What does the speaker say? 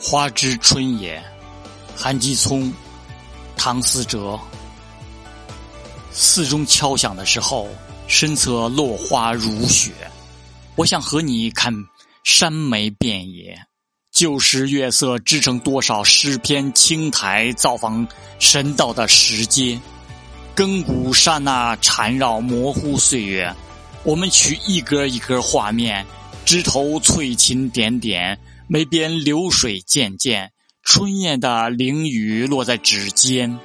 花之春也，韩继聪、唐思哲。寺中敲响的时候，身侧落花如雪。我想和你看山梅遍野，旧时月色织成多少诗篇青苔，造访神道的石阶，亘古刹那缠绕模糊岁月。我们取一格一格画面，枝头翠琴点点。梅边流水渐渐，春燕的凌雨落在指尖。